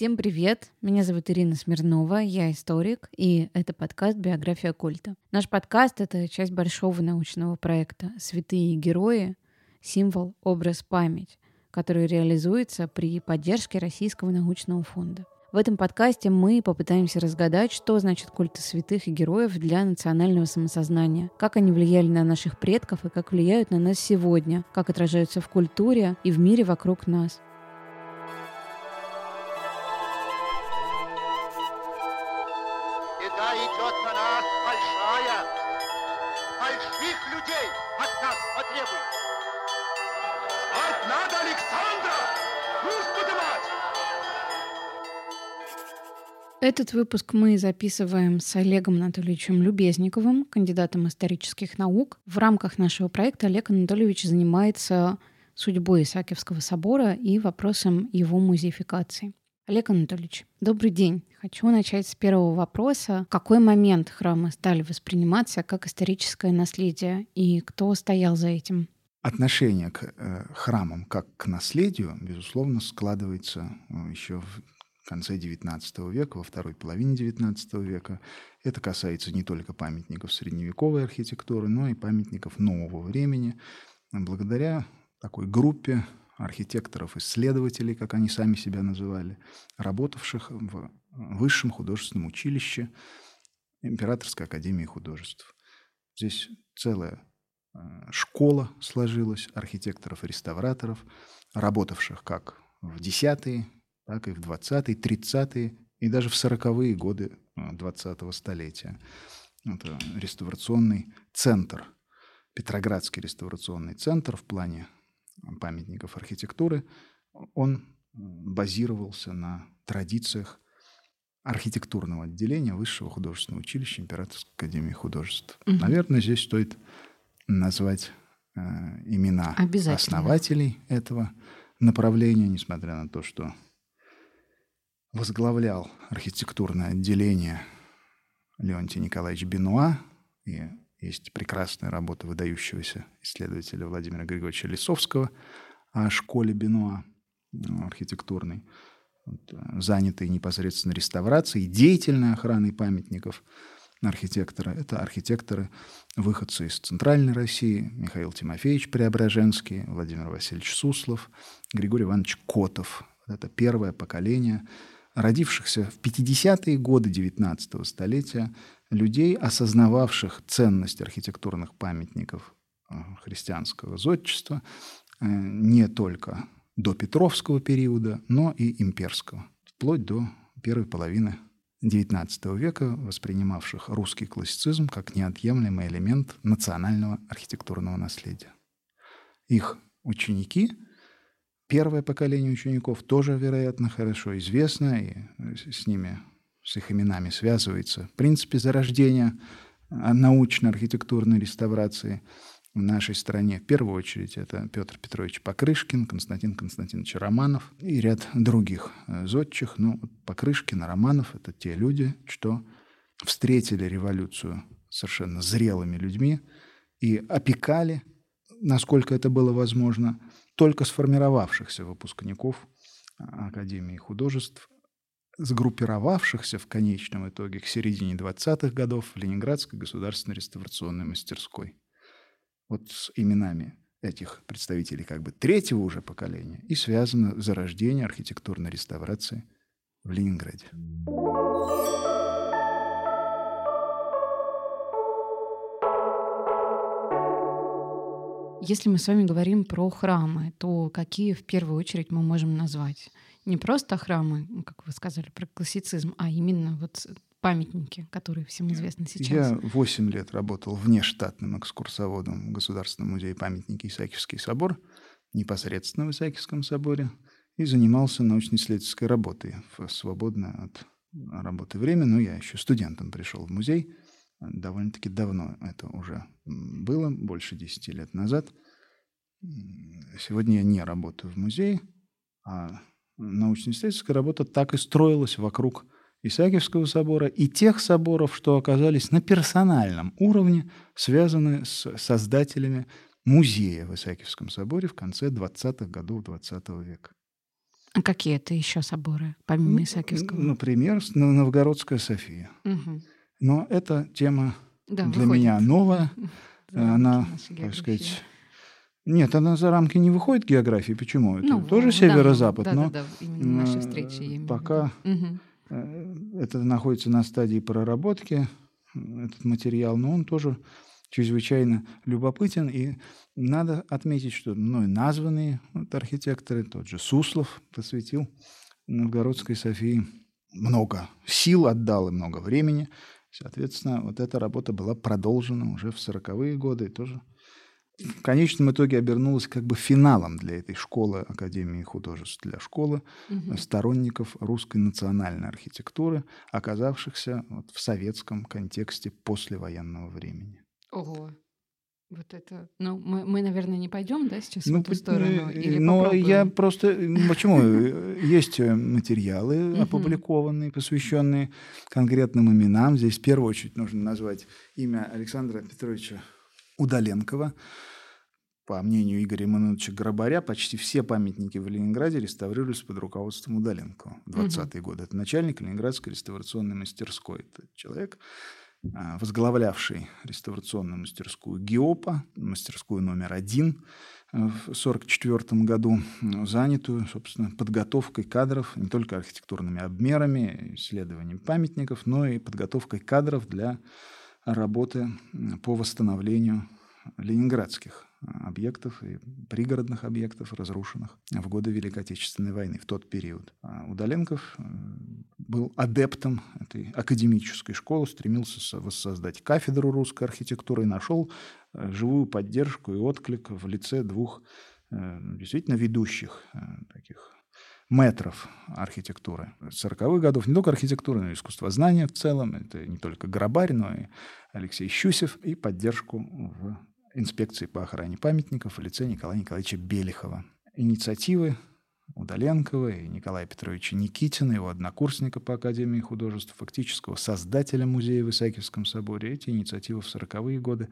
Всем привет! Меня зовут Ирина Смирнова, я историк, и это подкаст «Биография культа». Наш подкаст — это часть большого научного проекта «Святые герои. Символ, образ, память», который реализуется при поддержке Российского научного фонда. В этом подкасте мы попытаемся разгадать, что значит культы святых и героев для национального самосознания, как они влияли на наших предков и как влияют на нас сегодня, как отражаются в культуре и в мире вокруг нас. Этот выпуск мы записываем с Олегом Анатольевичем Любезниковым, кандидатом исторических наук. В рамках нашего проекта Олег Анатольевич занимается судьбой Исаакиевского собора и вопросом его музеификации. Олег Анатольевич, добрый день. Хочу начать с первого вопроса. В какой момент храмы стали восприниматься как историческое наследие и кто стоял за этим? Отношение к э, храмам как к наследию, безусловно, складывается э, еще в конце XIX века, во второй половине XIX века. Это касается не только памятников средневековой архитектуры, но и памятников нового времени. Благодаря такой группе архитекторов-исследователей, как они сами себя называли, работавших в Высшем художественном училище Императорской академии художеств. Здесь целая э, школа сложилась архитекторов-реставраторов, работавших как в десятые, так и в 20-е, 30-е и даже в 40-е годы 20-го э, столетия. Это реставрационный центр, Петроградский реставрационный центр в плане памятников архитектуры, он базировался на традициях архитектурного отделения Высшего художественного училища Императорской академии художеств. Угу. Наверное, здесь стоит назвать э, имена основателей этого направления, несмотря на то, что возглавлял архитектурное отделение Леонтий Николаевич Бенуа, и есть прекрасная работа выдающегося исследователя Владимира Григорьевича Лисовского о школе Бенуа архитектурной, вот, занятой непосредственно реставрацией, деятельной охраной памятников архитектора. Это архитекторы, выходцы из Центральной России, Михаил Тимофеевич Преображенский, Владимир Васильевич Суслов, Григорий Иванович Котов. Это первое поколение родившихся в 50-е годы XIX столетия людей, осознававших ценность архитектурных памятников э, христианского зодчества э, не только до Петровского периода, но и имперского, вплоть до первой половины XIX века, воспринимавших русский классицизм как неотъемлемый элемент национального архитектурного наследия. Их ученики – Первое поколение учеников тоже, вероятно, хорошо известно, и с ними, с их именами связывается в принципе зарождение научно-архитектурной реставрации в нашей стране. В первую очередь это Петр Петрович Покрышкин, Константин Константинович Романов и ряд других э, зодчих. Ну, Покрышкин, Романов — это те люди, что встретили революцию совершенно зрелыми людьми и опекали, насколько это было возможно, только сформировавшихся выпускников а, Академии художеств, сгруппировавшихся в конечном итоге к середине 20-х годов в Ленинградской государственной реставрационной мастерской. Вот с именами этих представителей как бы третьего уже поколения и связано зарождение архитектурной реставрации в Ленинграде. Если мы с вами говорим про храмы, то какие в первую очередь мы можем назвать? Не просто храмы, как вы сказали, про классицизм, а именно вот памятники, которые всем известны сейчас. Я 8 лет работал внештатным экскурсоводом в Государственном музее памятники Исаакиевский собор, непосредственно в Исаакиевском соборе, и занимался научно-исследовательской работой в свободное от работы время. Но я еще студентом пришел в музей – довольно-таки давно это уже было, больше 10 лет назад. Сегодня я не работаю в музее, а научно-исследовательская работа так и строилась вокруг Исаакиевского собора и тех соборов, что оказались на персональном уровне, связаны с создателями музея в Исаакиевском соборе в конце 20-х годов XX -го века. А какие это еще соборы, помимо Исаакиевского? Например, Новгородская София. Угу. Но эта тема Да, для выходит меня новая. за Она, так сказать... Нет, она за рамки не выходит географии. Почему? Это Ну, тоже северо-запад, да, но да, да, наши э, встречи. пока э, это находится на стадии проработки, м, этот материал, но он тоже чрезвычайно любопытен. И надо отметить, что мной названные вот архитекторы, тот же Суслов посвятил Новгородской Софии много сил отдал и много времени. Соответственно, вот эта работа была продолжена уже в 40-е годы и тоже в конечном итоге обернулась как бы финалом для этой школы Академии художеств, для школы Мгм. сторонников русской национальной архитектуры, оказавшихся вот в советском контексте послевоенного времени. Ого. Вот это. Ну, мы, мы, наверное, не пойдем, да, сейчас в Ну, эту пот- сторону? э, Или но попробуем? я просто... Почему? Есть э, материалы, опубликованные, посвященные конкретным именам. Здесь в первую очередь нужно назвать имя Александра Петровича Удаленкова. По мнению Игоря Имановича Грабаря, почти все памятники в Ленинграде реставрировались под руководством Удаленкова в 20-е годы. Это начальник Ленинградской реставрационной мастерской. Это человек, возглавлявший реставрационную мастерскую ГИОПа, мастерскую номер один э, в 1944 году, занятую, собственно, подготовкой кадров, не только архитектурными обмерами, исследованием памятников, но и подготовкой кадров для работы по восстановлению ленинградских а, объектов и пригородных объектов, разрушенных в годы Великой Отечественной войны, в тот период. А Удаленков э, был адептом этой академической школы, стремился со- воссоздать кафедру русской архитектуры и нашел э, живую поддержку и отклик в лице двух э, действительно ведущих таких метров архитектуры 40-х годов, не только архитектуры, но и искусствознания в целом. Это не только Грабарь, но и Алексей Щусев, и поддержку в инспекции по охране памятников в лице Николая Николаевича Белихова. Инициативы Удаленкова и Николая Петровича Никитина, его однокурсника по Академии художеств, фактического создателя музея в Исаакиевском соборе, эти инициативы в 40-е годы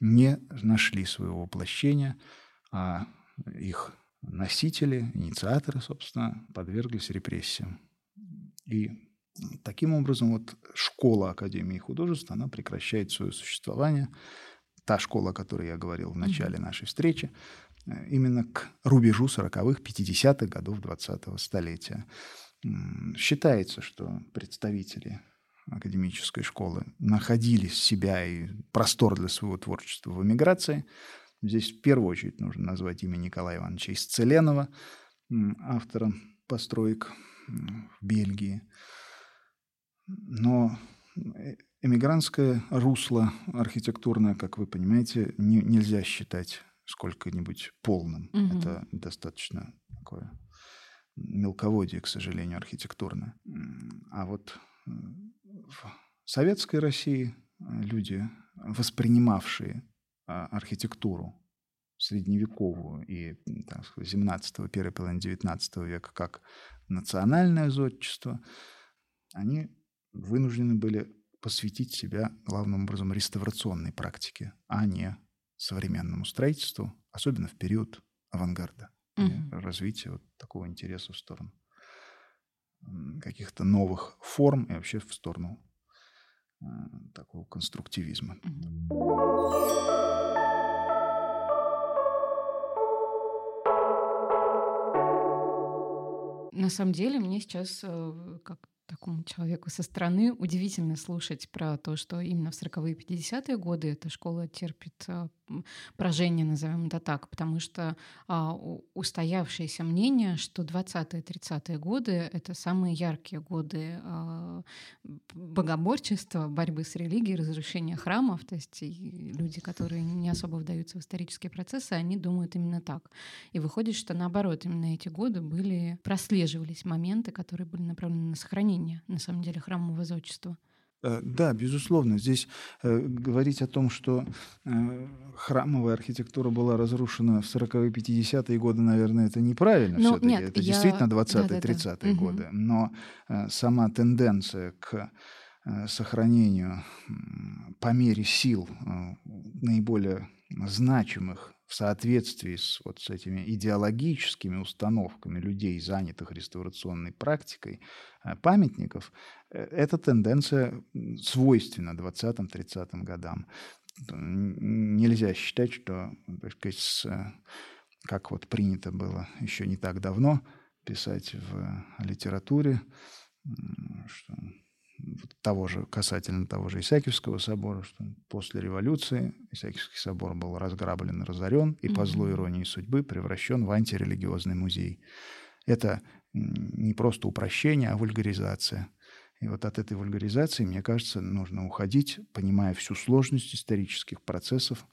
не нашли своего воплощения, а их носители, инициаторы, собственно, подверглись репрессиям. И таким образом вот школа Академии художеств, она прекращает свое существование. Та школа, о которой я говорил в начале нашей встречи, э, именно к рубежу 40-х, 50-х годов 20-го столетия. Считается, что представители академической школы находили себя и простор для своего творчества в эмиграции. Здесь в первую очередь нужно назвать имя Николая Ивановича Исцеленова, автора построек в Бельгии. Но э, эмигрантское русло архитектурное, как вы понимаете, не- нельзя считать сколько-нибудь полным. Мгм. Это достаточно такое мелководье, к сожалению, архитектурное. А вот в советской России э, люди, воспринимавшие а, архитектуру средневековую и, так сказать, 17 первой половины 19 века как национальное зодчество, они вынуждены были посвятить себя главным образом реставрационной практике, а не современному строительству, особенно в период авангарда и Мгм. развития вот такого интереса в сторону каких-то новых форм и вообще в сторону э, такого конструктивизма. На самом деле, мне сейчас, э, как такому человеку со стороны, удивительно слушать про то, что именно в 40-е и 50-е годы эта школа терпит м, поражение, назовем это так, потому что а, устоявшееся мнение, что 20-е, 30-е годы — это самые яркие годы а, богоборчества, борьбы с религией, разрушения храмов, то есть люди, которые не особо вдаются в исторические процессы, они думают именно так. И выходит, что наоборот, именно эти годы были, прослеживались моменты, которые были направлены на сохранение, на самом деле, храмового зодчества. Э, Да, безусловно. Здесь э, говорить о том, что э, храмовая архитектура была разрушена в 40-е 50-е годы, наверное, это неправильно Ну, все-таки. нет, это я- действительно да-да-да. 20-е, 30-е Мгм. годы. Но э, сама тенденция к э, сохранению по мере сил э, наиболее значимых в соответствии с, вот, с этими идеологическими установками людей, занятых реставрационной практикой э, памятников, э, эта тенденция свойственна 20-30 годам. Нельзя считать, что, с, как вот принято было еще не так давно писать в литературе, что того же, касательно того же Исаакиевского собора, что после революции Исаакиевский собор был разграблен разорен, и по злой иронии судьбы превращен в антирелигиозный музей. Это не просто упрощение, а вульгаризация. И вот от этой вульгаризации, мне кажется, нужно уходить, понимая всю сложность исторических процессов,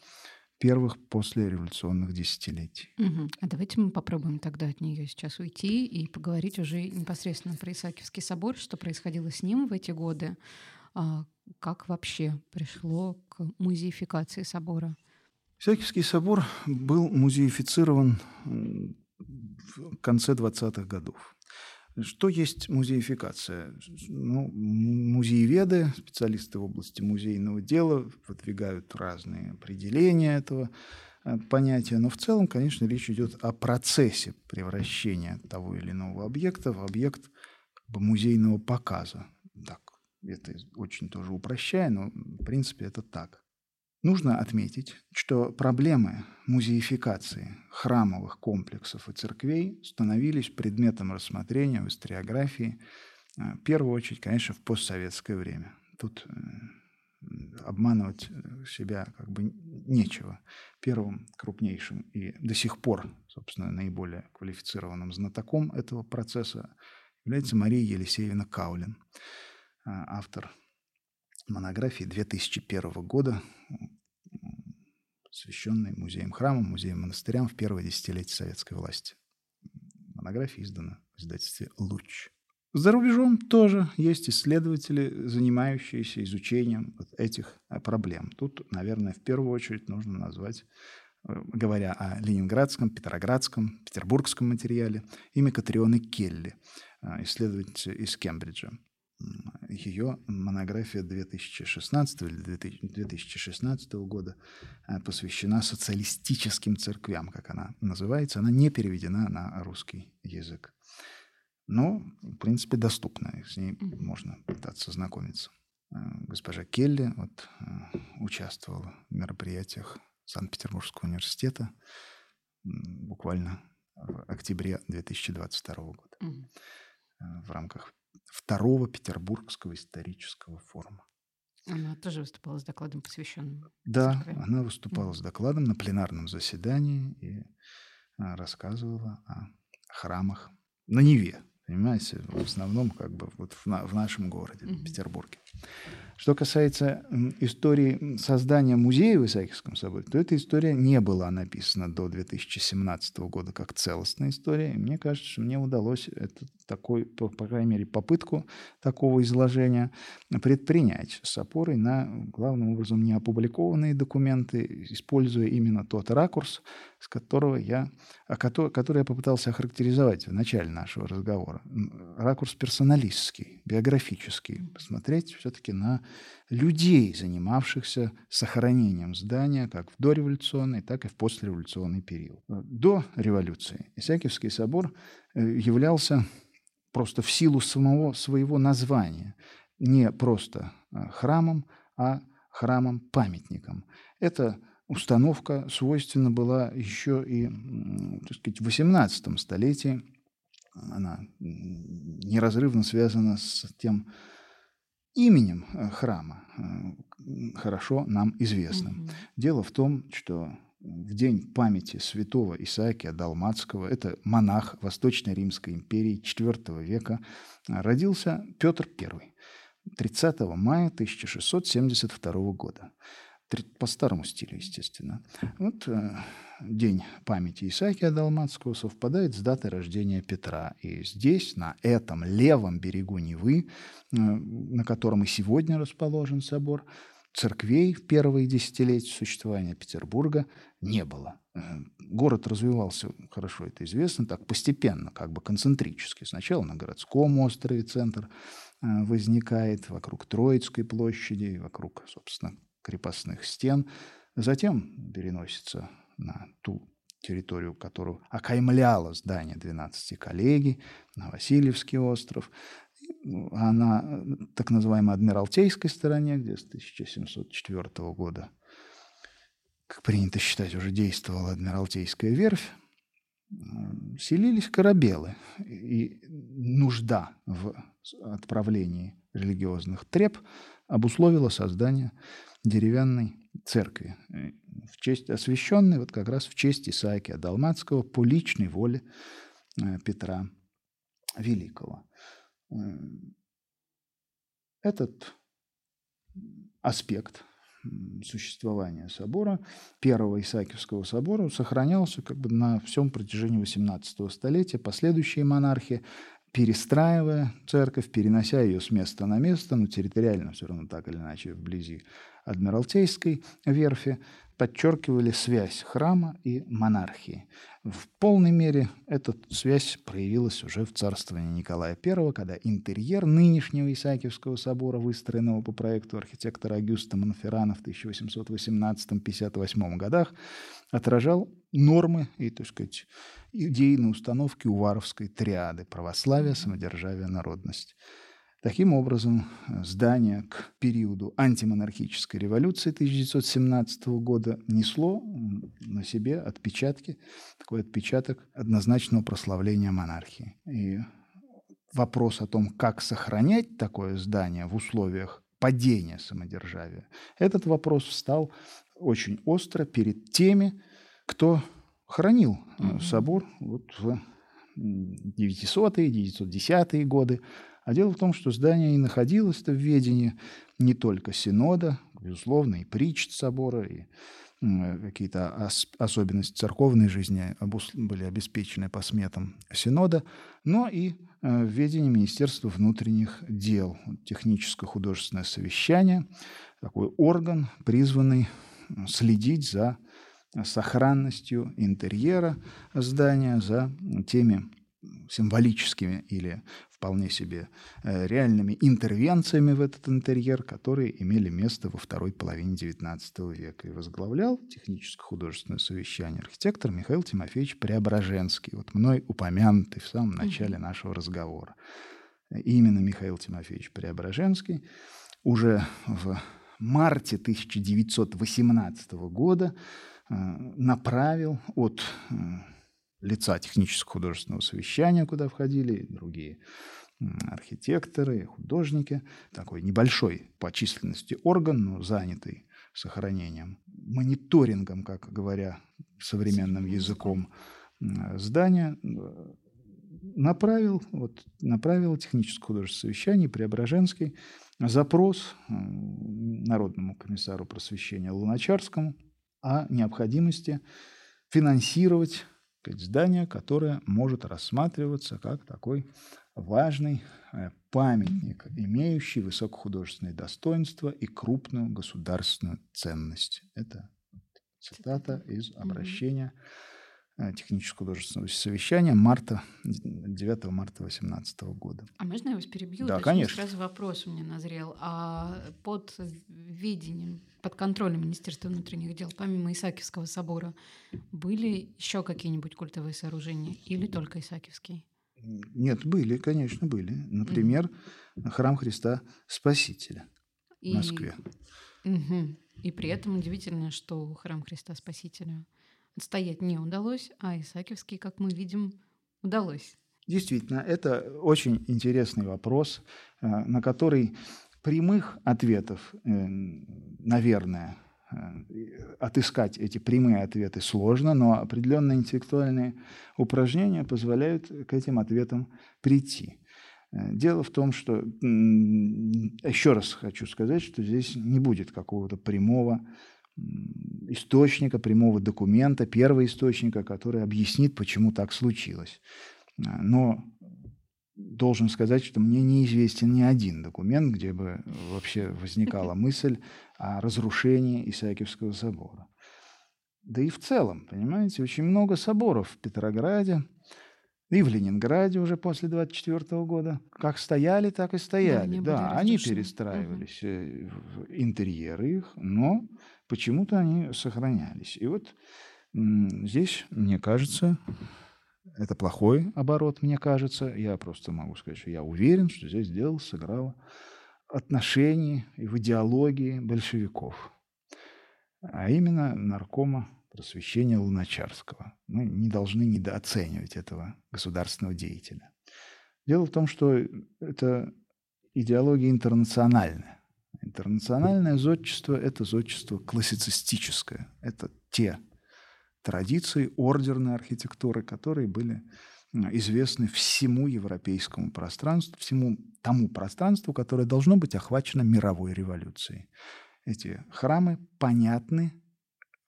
первых послереволюционных десятилетий. Угу. А давайте мы попробуем тогда от нее сейчас уйти и поговорить уже непосредственно про Исаакиевский собор, что происходило с ним в эти годы, а как вообще пришло к музеификации собора. Исаакиевский собор был музеифицирован в конце 20-х годов. Что есть музеификация? Ну, музееведы, специалисты в области музейного дела выдвигают разные определения этого э, понятия, но в целом, конечно, речь идет о процессе превращения того или иного объекта в объект музейного показа. Так, это очень тоже упрощая, но в принципе это так. Нужно отметить, что проблемы музеификации храмовых комплексов и церквей становились предметом рассмотрения в историографии, э, в первую очередь, конечно, в постсоветское время. Тут э, обманывать себя как бы нечего. Первым крупнейшим и до сих пор, собственно, наиболее квалифицированным знатоком этого процесса является Мария Елисеевна Каулин, э, автор монографии 2001 года, посвященной музеям храмам, музеям монастырям в первое десятилетие советской власти. Монография издана в издательстве «Луч». За рубежом тоже есть исследователи, занимающиеся изучением вот этих а, проблем. Тут, наверное, в первую очередь нужно назвать, э, говоря о ленинградском, петроградском, петербургском материале, имя Катрионы Келли, а, исследователь из Кембриджа ее монография 2016 или 2016 года э, посвящена социалистическим церквям, как она называется. Она не переведена на русский язык. Но, в принципе, доступна. С ней можно пытаться знакомиться. Э, госпожа Келли вот, э, участвовала в мероприятиях Санкт-Петербургского университета буквально в октябре 2022 года в рамках второго Петербургского исторического форума. Она тоже выступала с докладом, посвященным. Да, церкви. она выступала mm. с докладом на пленарном заседании и а, рассказывала о храмах на Неве, понимаете, в основном как бы вот в, на, в нашем городе, mm-hmm. Петербурге. Что касается истории создания музея в Исаакиевском соборе, то эта история не была написана до 2017 года как целостная история. И мне кажется, что мне удалось это такой, по, по крайней мере, попытку такого изложения предпринять с опорой на, главным образом, не опубликованные документы, используя именно тот ракурс, с которого я, который, который я попытался охарактеризовать в начале нашего разговора. Ракурс персоналистский, биографический. Посмотреть все-таки на людей, занимавшихся сохранением здания как в дореволюционный, так и в послереволюционный период. До революции Исаакиевский собор э, являлся просто в силу самого своего названия не просто э, храмом, а храмом-памятником. Эта установка свойственна была еще и так сказать, в XVIII столетии. Она неразрывно связана с тем именем э, храма, э, хорошо нам известным. Mm-hmm. Дело в том, что в день памяти святого Исаакия Далматского, это монах Восточной Римской империи IV века, родился Петр I 30 мая 1672 года по старому стилю, естественно. Вот э, день памяти Исаакия Далматского совпадает с датой рождения Петра. И здесь, на этом левом берегу Невы, э, на котором и сегодня расположен собор, церквей в первые десятилетия существования Петербурга не было. Э, город развивался, хорошо это известно, так постепенно, как бы концентрически. Сначала на городском острове центр э, возникает, вокруг Троицкой площади, вокруг, собственно, крепостных стен. Затем переносится на ту территорию, которую окаймляло здание 12 коллегий, на Васильевский остров, а на так называемой Адмиралтейской стороне, где с 1704 года, как принято считать, уже действовала Адмиралтейская верфь, селились корабелы, и нужда в отправлении религиозных треп обусловила создание деревянной церкви, э, в честь, освященной вот как раз в честь Исаакия Далматского по личной воле э, Петра Великого. Э, этот аспект существования собора, первого Исаакиевского собора, сохранялся как бы на всем протяжении XVIII столетия. Последующие монархи перестраивая церковь, перенося ее с места на место, но территориально все равно так или иначе вблизи Адмиралтейской верфи, подчеркивали связь храма и монархии. В полной мере эта связь проявилась уже в царствовании Николая I, когда интерьер нынешнего Исаакиевского собора, выстроенного по проекту архитектора Агюста Монферрана в 1818-58 годах, отражал нормы и, так сказать, идейные установки Уваровской триады – православие, самодержавие, народность. Таким образом, здание к периоду антимонархической революции 1917 года несло на себе отпечатки, такой отпечаток однозначного прославления монархии. И вопрос о том, как сохранять такое здание в условиях падения самодержавия, этот вопрос встал очень остро перед теми, кто хранил mm-hmm. собор вот в 900-е, 910-е годы, а дело в том, что здание и находилось в ведении не только Синода, безусловно, и притч собора, и какие-то ос особенности церковной жизни были обеспечены по сметам Синода, но и э, в ведении Министерства внутренних дел. Техническо-художественное совещание, такой орган, призванный следить за сохранностью интерьера здания, за теми символическими или вполне себе э, реальными интервенциями в этот интерьер, которые имели место во второй половине XIX века. И возглавлял техническое художественное совещание архитектор Михаил Тимофеевич Преображенский, вот мной упомянутый в самом начале нашего разговора. И именно Михаил Тимофеевич Преображенский уже в марте 1918 года э, направил от лица технического художественного совещания, куда входили другие архитекторы, художники. Такой небольшой по численности орган, но занятый сохранением, мониторингом, как говоря современным языком, здания, направил, вот, направил техническое художественное совещание Преображенский. Запрос Народному комиссару просвещения Луначарскому о необходимости финансировать сказать, здание, которое может рассматриваться как такой важный э, памятник, имеющий высокохудожественное достоинство и крупную государственную ценность. Это цитата из обращения э, технического художественного совещания марта, 9 марта 2018 года. А можно я вас перебью? Да, Точнее, конечно. Сразу вопрос у меня назрел. А под видением под контролем Министерства внутренних дел, помимо Исаакиевского собора, были еще какие-нибудь культовые сооружения или только Исаакиевский? Нет, были, конечно, были. Например, mm-hmm. храм Христа Спасителя И... в Москве. Угу. И при этом удивительно, что храм Христа Спасителя отстоять не удалось, а Исаакиевский, как мы видим, удалось. Действительно, это очень интересный вопрос, э, на который прямых ответов, э, наверное, э, отыскать эти прямые ответы сложно, но определенные интеллектуальные упражнения позволяют к этим ответам прийти. Э, дело в том, что, еще раз хочу сказать, что здесь не будет какого-то прямого источника, прямого документа, первого источника, который объяснит, почему так случилось. Но должен сказать, что мне неизвестен ни один документ, где бы вообще возникала мысль о разрушении Исаакиевского собора. Да и в целом, понимаете, очень много соборов в Петрограде, и в Ленинграде уже после 24 года. Как стояли, так и стояли. Да, да они перестраивались, угу. интерьеры их, но почему-то они сохранялись. И вот Здесь, мне кажется, это плохой оборот, мне кажется. Я просто могу сказать, что я уверен, что здесь дело сыграло отношений и в идеологии большевиков, а именно наркома просвещения Луначарского. Мы не должны недооценивать этого государственного деятеля. Дело в том, что это идеология интернациональная. Интернациональное зодчество – это зодчество классицистическое. Это те традиции ордерной архитектуры, которые были известны всему европейскому пространству, всему тому пространству, которое должно быть охвачено мировой революцией. Эти храмы понятны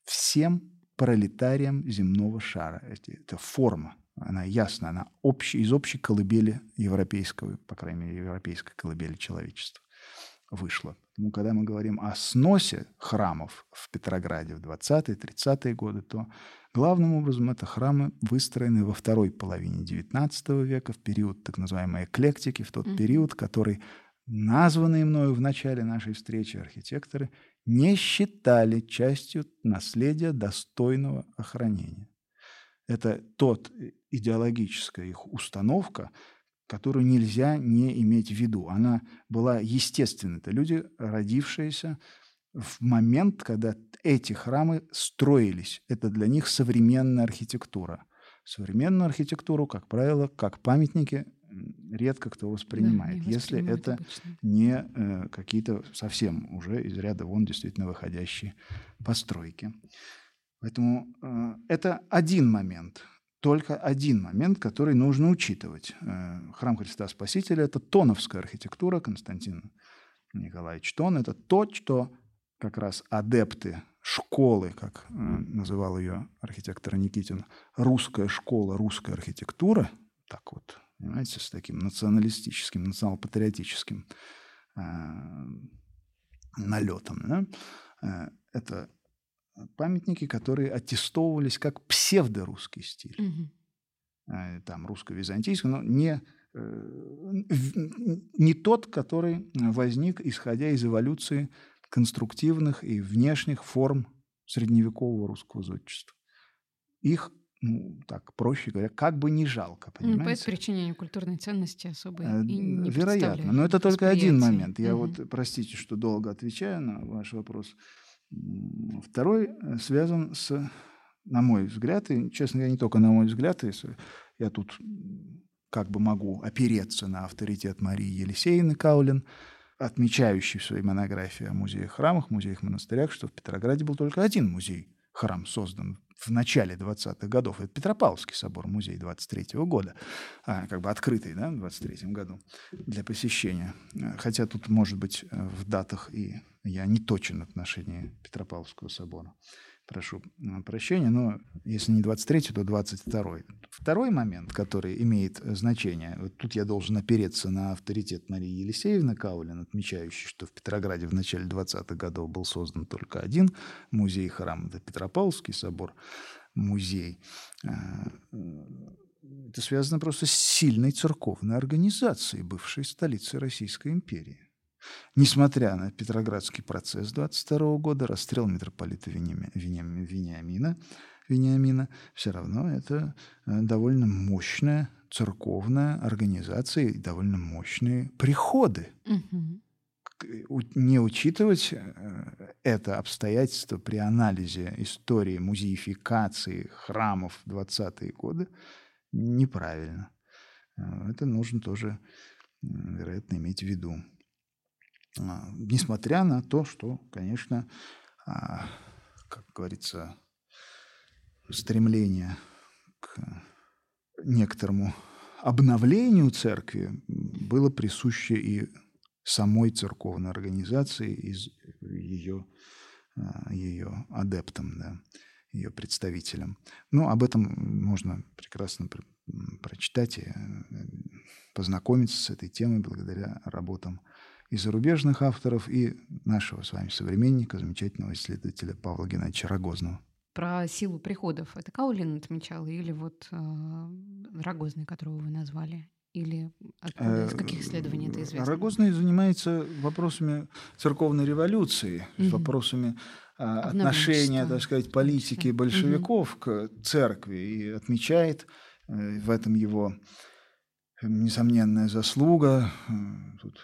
всем пролетариям земного шара. Это форма, она ясна, она общая, из общей колыбели европейского, по крайней мере, европейской колыбели человечества вышла. Поэтому, когда мы говорим о сносе храмов в Петрограде в 20-е, 30-е годы, то главным образом это храмы, выстроенные во второй половине XIX века, в период так называемой эклектики, в тот mm-hmm. период, который названные мною в начале нашей встречи архитекторы не считали частью наследия достойного охранения. Это тот э, идеологическая их установка, которую нельзя не иметь в виду. Она была естественной. Это люди, родившиеся в момент, когда эти храмы строились. Это для них современная архитектура. Современную архитектуру, как правило, как памятники редко кто воспринимает, да, если это обычно. не э, какие-то совсем уже из ряда вон действительно выходящие постройки. Поэтому э, это один момент только один момент, который нужно учитывать. Э, храм Христа Спасителя – это тоновская архитектура Константина Николаевич Тон. Это то, что как раз адепты школы, как э, называл ее архитектор Никитин, русская школа, русская архитектура, так вот, понимаете, с таким националистическим, национал-патриотическим э, налетом. Да? Это памятники, которые аттестовывались как псевдорусский стиль. Угу. Там русско-византийский, но не, э, не тот, который возник, исходя из эволюции конструктивных и внешних форм средневекового русского зодчества. Их ну, так, проще говоря, как бы не жалко, понимаете? Ну, по этой причине они культурной ценности особой э, и не Вероятно, но это только один момент. Я угу. вот, простите, что долго отвечаю на ваш вопрос. Второй э, связан с, на мой взгляд, и, честно говоря, не только на мой взгляд, если я тут как бы могу опереться на авторитет Марии Елисеевны Каулин, отмечающей в своей монографии о музеях-храмах, музеях-монастырях, что в Петрограде был только один музей-храм создан в начале 20-х годов. Это Петропавловский собор, музей 23 -го года, а, как бы открытый да, в 23 году для посещения. Хотя тут, может быть, в датах и я не точен в отношении Петропавловского собора. Прошу прощения, но если не 23 то 22 Второй момент, который имеет значение, вот тут я должен опереться на авторитет Марии Елисеевны Каулин, отмечающий, что в Петрограде в начале 20-х годов был создан только один музей-храм, это Петропавловский собор, музей. А, это связано просто с сильной церковной организацией бывшей столицы Российской империи. Несмотря на Петроградский процесс 22 года, расстрел митрополита Вениамина, Вениамина, все равно это э, довольно мощная церковная организация и довольно мощные приходы. Угу. Не учитывать э, это обстоятельство при анализе истории музеификации храмов в 20-е годы неправильно. Э, это нужно тоже, вероятно, иметь в виду. А, несмотря на то, что, конечно, а, как говорится, стремление к некоторому обновлению церкви было присуще и самой церковной организации, из ее, а, ее адептам, да, ее представителям. Ну, об этом можно прекрасно прочитать и э, познакомиться с этой темой благодаря работам и зарубежных авторов, и нашего с вами современника, замечательного исследователя Павла Геннадьевича Рогозного. Про силу приходов. Это Каулин отмечал или вот э, Рогозный, которого вы назвали? Или откуда, из каких исследований это известно? Рогозный занимается вопросами церковной революции, угу. вопросами а, отношения, так сказать, политики большевиков к церкви и отмечает э, в этом его несомненная заслуга. Э, тут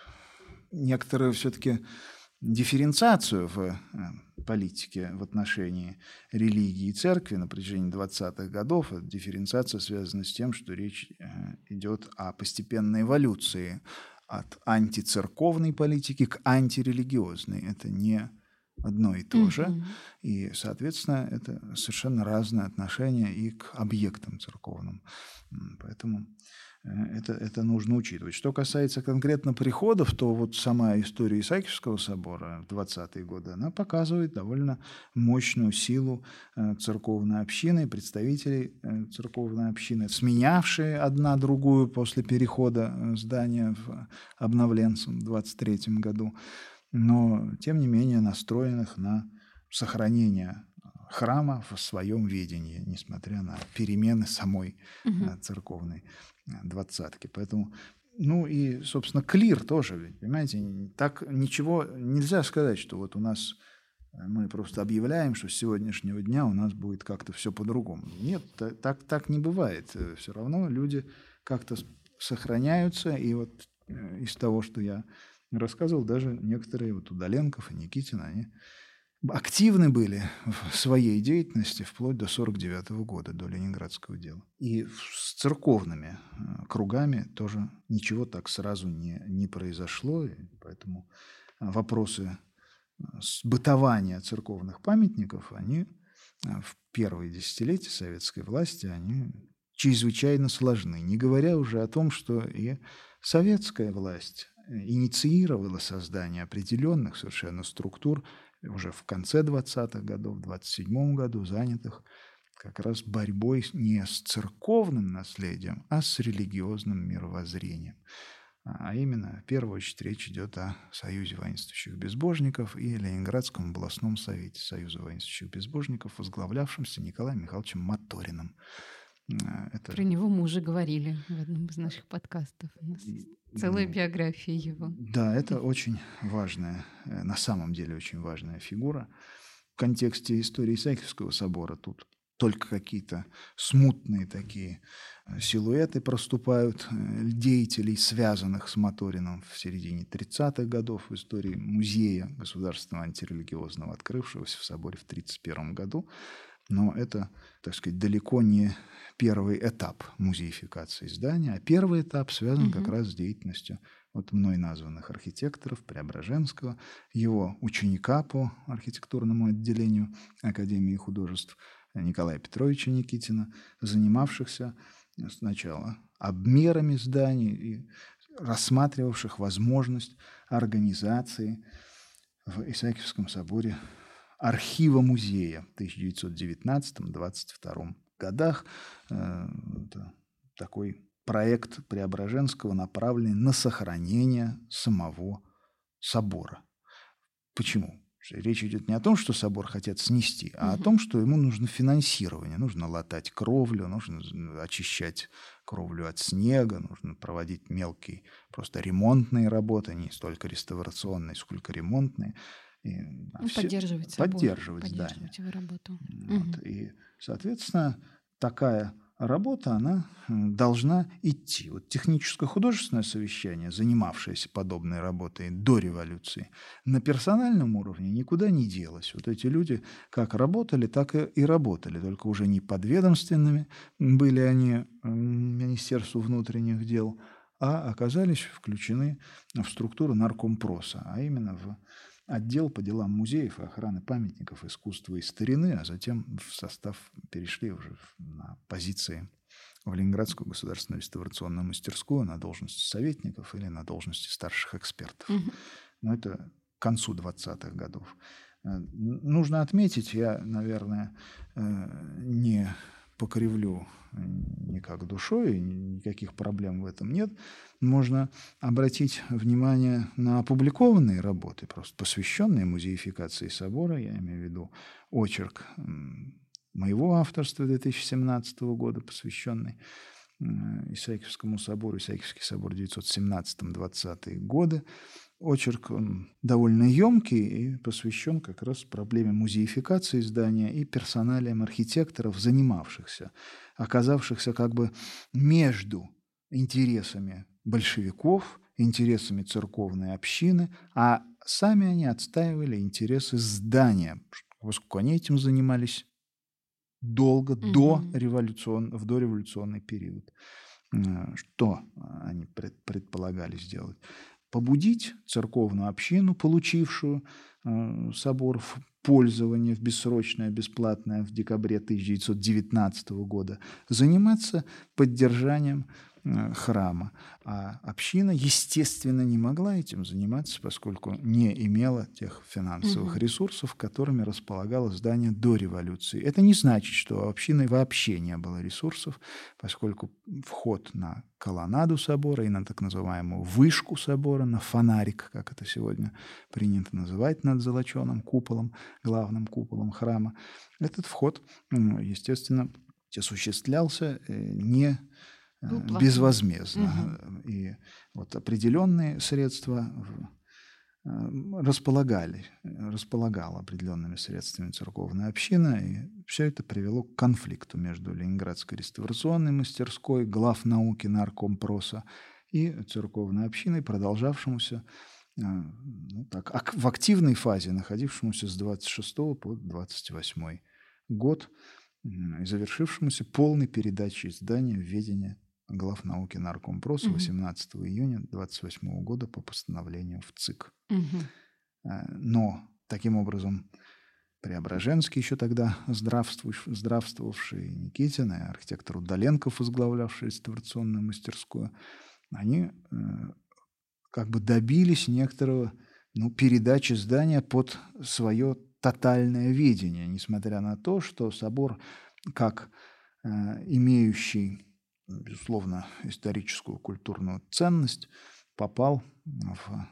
некоторую все-таки дифференциацию в э, политике в отношении религии и церкви на протяжении 20-х годов. Эта дифференциация связана с тем, что речь идет о постепенной эволюции от антицерковной политики к антирелигиозной. Это не одно и то же. Mm-hmm. И, соответственно, это совершенно разное отношение и к объектам церковным. Поэтому э, это, это нужно учитывать. Что касается конкретно приходов, то вот сама история Исаакиевского собора в 20-е годы, она показывает довольно мощную силу э, церковной общины, представителей э, церковной общины, сменявшие одна другую после перехода здания в обновленцем в 23 году но тем не менее настроенных на сохранение храма в своем видении, несмотря на перемены самой угу. церковной э, двадцатки. Поэтому, ну и, собственно, клир тоже, понимаете, так ничего нельзя сказать, что вот у нас э, мы просто объявляем, что с сегодняшнего дня у нас будет как-то все по-другому. Нет, так, так не бывает. Все равно люди как-то сохраняются, и вот из того, что я рассказывал, даже некоторые, вот Удаленков и Никитин, они активны были в своей деятельности вплоть до 49 года, до Ленинградского дела. И с церковными э, кругами тоже ничего так сразу не, не произошло, и поэтому вопросы э, бытования церковных памятников, они э, в первые десятилетия советской власти, они чрезвычайно сложны, не говоря уже о том, что и советская власть инициировала создание определенных совершенно структур уже в конце 20-х годов, в 27 году, занятых как раз борьбой не с церковным наследием, а с религиозным мировоззрением. А именно, в первую очередь, речь идет о Союзе воинствующих безбожников и Ленинградском областном совете Союза воинствующих безбожников, возглавлявшемся Николаем Михайловичем Моториным. А, это... Про него мы уже говорили в одном из наших подкастов. У нас целая биография его. Да, это очень важная, э, на самом деле очень важная фигура. В контексте истории Исаакиевского собора тут только какие-то смутные такие э, силуэты проступают э, деятелей, связанных с Моторином в середине 30-х годов в истории музея государственного антирелигиозного, открывшегося в соборе в 1931 году. Но это, так сказать, далеко не первый этап музеификации здания, а первый этап связан угу. как раз с деятельностью вот мной названных архитекторов Преображенского, его ученика по архитектурному отделению Академии художеств Николая Петровича Никитина, занимавшихся сначала обмерами зданий и рассматривавших возможность организации в Исаакиевском соборе архива музея в 1919-22 годах. Э, это такой проект Преображенского, направленный на сохранение самого собора. Почему? Речь идет не о том, что собор хотят снести, а угу. о том, что ему нужно финансирование. Нужно латать кровлю, нужно очищать кровлю от снега, нужно проводить мелкие просто ремонтные работы, не столько реставрационные, сколько ремонтные. И, ну, все, поддерживать собой, поддерживать, поддерживать его работу. Вот, угу. И, соответственно, такая работа, она должна идти. Вот техническое художественное совещание, занимавшееся подобной работой до революции, на персональном уровне никуда не делось. Вот эти люди как работали, так и работали, только уже не подведомственными были они Министерству внутренних дел, а оказались включены в структуру наркомпроса, а именно в отдел по делам музеев и охраны памятников искусства и старины, а затем в состав перешли уже на позиции в Ленинградскую государственную реставрационную мастерскую на должности советников или на должности старших экспертов. Угу. Но это к концу 20-х годов. Э, нужно отметить, я, наверное, э, не покривлю никак душой, никаких проблем в этом нет. Можно обратить внимание на опубликованные работы, просто посвященные музеификации собора, я имею в виду очерк моего авторства 2017 года, посвященный Исаакиевскому собору, Исаакиевский собор 917-20 годы, очерк он довольно емкий и посвящен как раз проблеме музеификации здания и персоналиям архитекторов, занимавшихся, оказавшихся как бы между интересами большевиков, интересами церковной общины, а сами они отстаивали интересы здания, поскольку они этим занимались долго, mm-hmm. до революцион, в дореволюционный период. Э, что они предполагали сделать? Побудить церковную общину, получившую э, собор в пользование, в бессрочное, бесплатное в декабре 1919 года, заниматься поддержанием храма. А община, естественно, не могла этим заниматься, поскольку не имела тех финансовых угу. ресурсов, которыми располагало здание до революции. Это не значит, что у общины вообще не было ресурсов, поскольку вход на колоннаду собора и на так называемую вышку собора, на фонарик, как это сегодня принято называть над золоченым куполом, главным куполом храма, этот вход, естественно, осуществлялся э, не безвозмездно. Угу. И вот определенные средства э, располагали, располагала определенными средствами церковная община, и все это привело к конфликту между Ленинградской реставрационной мастерской, глав науки наркомпроса и церковной общиной, продолжавшемуся э, ну, так, в активной фазе, находившемуся с 26 по 28 год, и завершившемуся полной передачей здания в ведение глав науки Наркомпроса угу. 18 июня 28 года по постановлению в ЦИК. Угу. Но таким образом Преображенский еще тогда здравствовавший, здравствовавший Никитин и архитектор Удаленков, возглавлявший реставрационную мастерскую, они э, как бы добились некоторого ну, передачи здания под свое тотальное видение, несмотря на то, что собор, как э, имеющий безусловно, историческую культурную ценность, попал в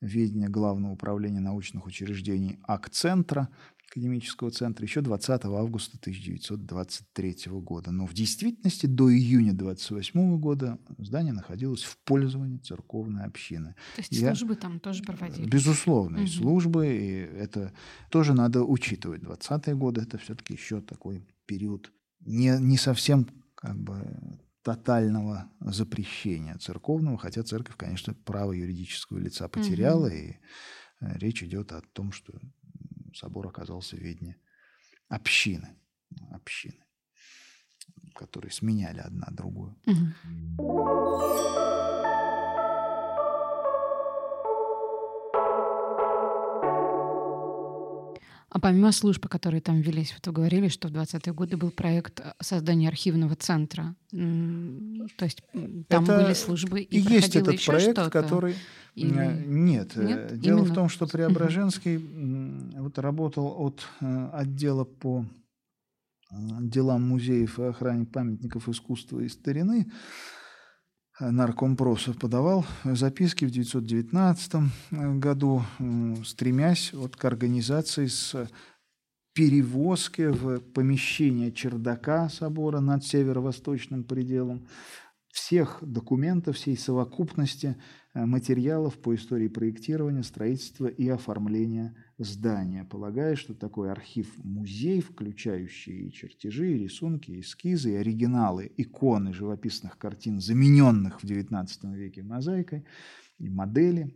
ведение Главного управления научных учреждений АК-центра, академического центра, еще 20 августа 1923 года. Но в действительности до июня 1928 года здание находилось в пользовании церковной общины. То есть Я, службы там тоже проводились? Безусловно, угу. и службы, и это тоже надо учитывать. 20-е годы – это все-таки еще такой период не, не совсем как бы тотального запрещения церковного, хотя церковь, конечно, право юридического лица потеряла, mm-hmm. и э, речь идет о том, что собор оказался в ведне общины, общины, которые сменяли одна другую. Mm-hmm. А помимо служб, которые там велись, вот вы говорили, что в 20-е годы был проект э, создания архивного центра. То есть там Это были службы и, и есть этот проект, который Или... Э, нет. Э, Нет. Дело Именно... в том, что Преображенский вот работал от отдела по делам музеев и охране памятников искусства и старины наркомпросов подавал записки в 1919 э, году, стремясь вот к организации с перевозки в помещение чердака собора над северо-восточным пределом. Всех документов, всей совокупности э, материалов по истории проектирования, строительства и оформления здания, полагая, что такой архив-музей, включающий и чертежи, и рисунки, и эскизы, и оригиналы, иконы живописных картин, замененных в XIX веке мозаикой, и модели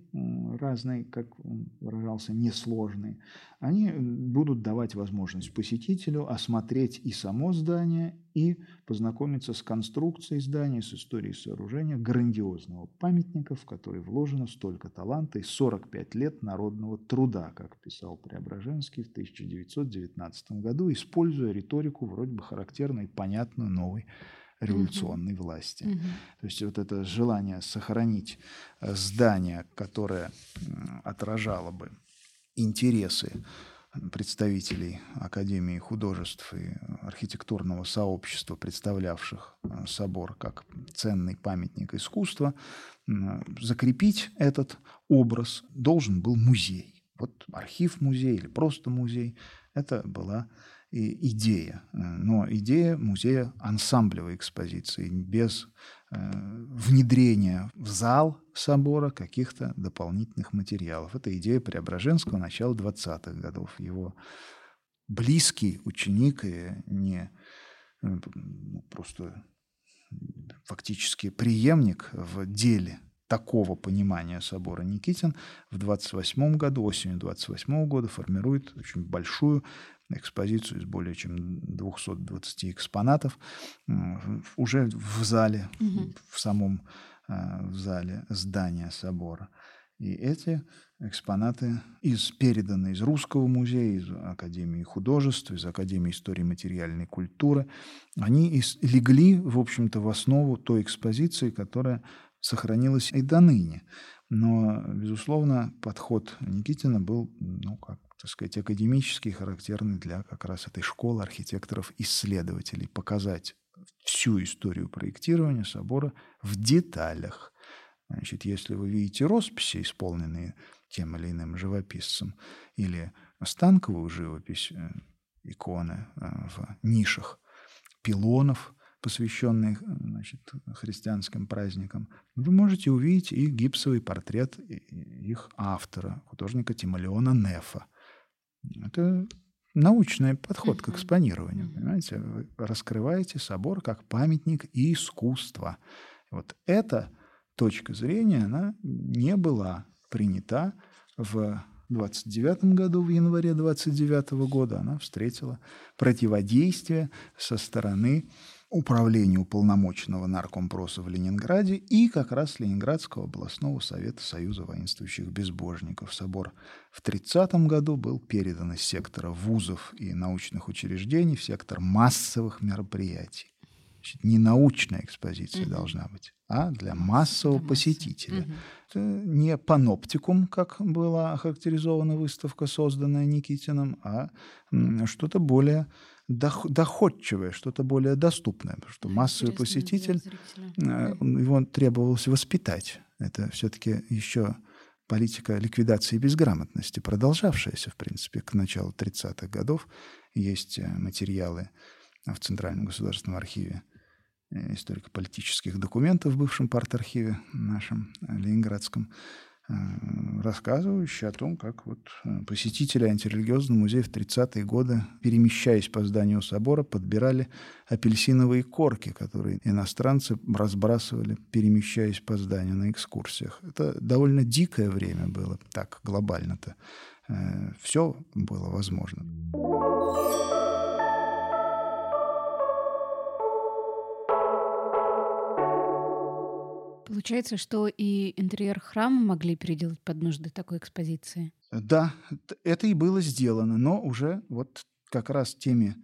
разные, как он выражался, несложные, они будут давать возможность посетителю осмотреть и само здание, и познакомиться с конструкцией здания, с историей сооружения грандиозного памятника, в который вложено столько таланта и 45 лет народного труда, как писал Преображенский в 1919 году, используя риторику вроде бы характерную и понятную новой революционной угу. власти. Угу. То есть вот это желание сохранить э, здание, которое отражало бы интересы представителей Академии художеств и архитектурного сообщества, представлявших э, собор как ценный памятник искусства, закрепить этот образ должен был музей. Вот архив музей или просто музей – это была идея. Э, но идея музея ансамблевой экспозиции, без внедрения в зал собора каких-то дополнительных материалов. Это идея Преображенского начала 20-х годов. Его близкий ученик и не ну, просто фактически преемник в деле такого понимания собора Никитин в 28 году, осенью 28 года формирует очень большую экспозицию из более чем 220 экспонатов уже в зале, угу. в самом э, в зале здания собора. И эти экспонаты из, переданы из Русского музея, из Академии художеств, из Академии истории материальной культуры, они из, легли, в общем-то, в основу той экспозиции, которая сохранилась и до ныне. Но, безусловно, подход Никитина был, ну, как так сказать, академический, характерный для как раз этой школы архитекторов-исследователей, показать всю историю проектирования собора в деталях – Значит, если вы видите росписи, исполненные тем или иным живописцем, или станковую живопись, э, иконы э, в нишах пилонов, посвященных значит, христианским праздникам, вы можете увидеть и гипсовый портрет их автора, художника Тимолеона Нефа. Это научный подход к экспонированию. Понимаете? Вы раскрываете собор как памятник искусства. Вот это точка зрения, она не была принята в 29 году, в январе 29 года. Она встретила противодействие со стороны управления уполномоченного наркомпроса в Ленинграде и как раз Ленинградского областного совета Союза воинствующих безбожников. Собор в 30 году был передан из сектора вузов и научных учреждений в сектор массовых мероприятий. Значит, не научная экспозиция угу. должна быть, а для массового для посетителя. Угу. Это не паноптикум, как была охарактеризована выставка, созданная Никитиным, а что-то более доходчивое, что-то более доступное, потому что массовый посетитель, э, его требовалось воспитать. Это все-таки еще политика ликвидации безграмотности, продолжавшаяся, в принципе, к началу 30-х годов. Есть э, материалы в Центральном государственном архиве Э, историко-политических документов в бывшем парт-архиве нашем ленинградском, рассказывающий о том, как вот посетители антирелигиозного музея в 30-е годы, перемещаясь по зданию собора, подбирали апельсиновые корки, которые иностранцы разбрасывали, перемещаясь по зданию на экскурсиях. Это довольно дикое время было, так глобально-то. Все было возможно. Получается, что и интерьер храма могли переделать под нужды такой экспозиции? Да, это и было сделано, но уже вот как раз теми,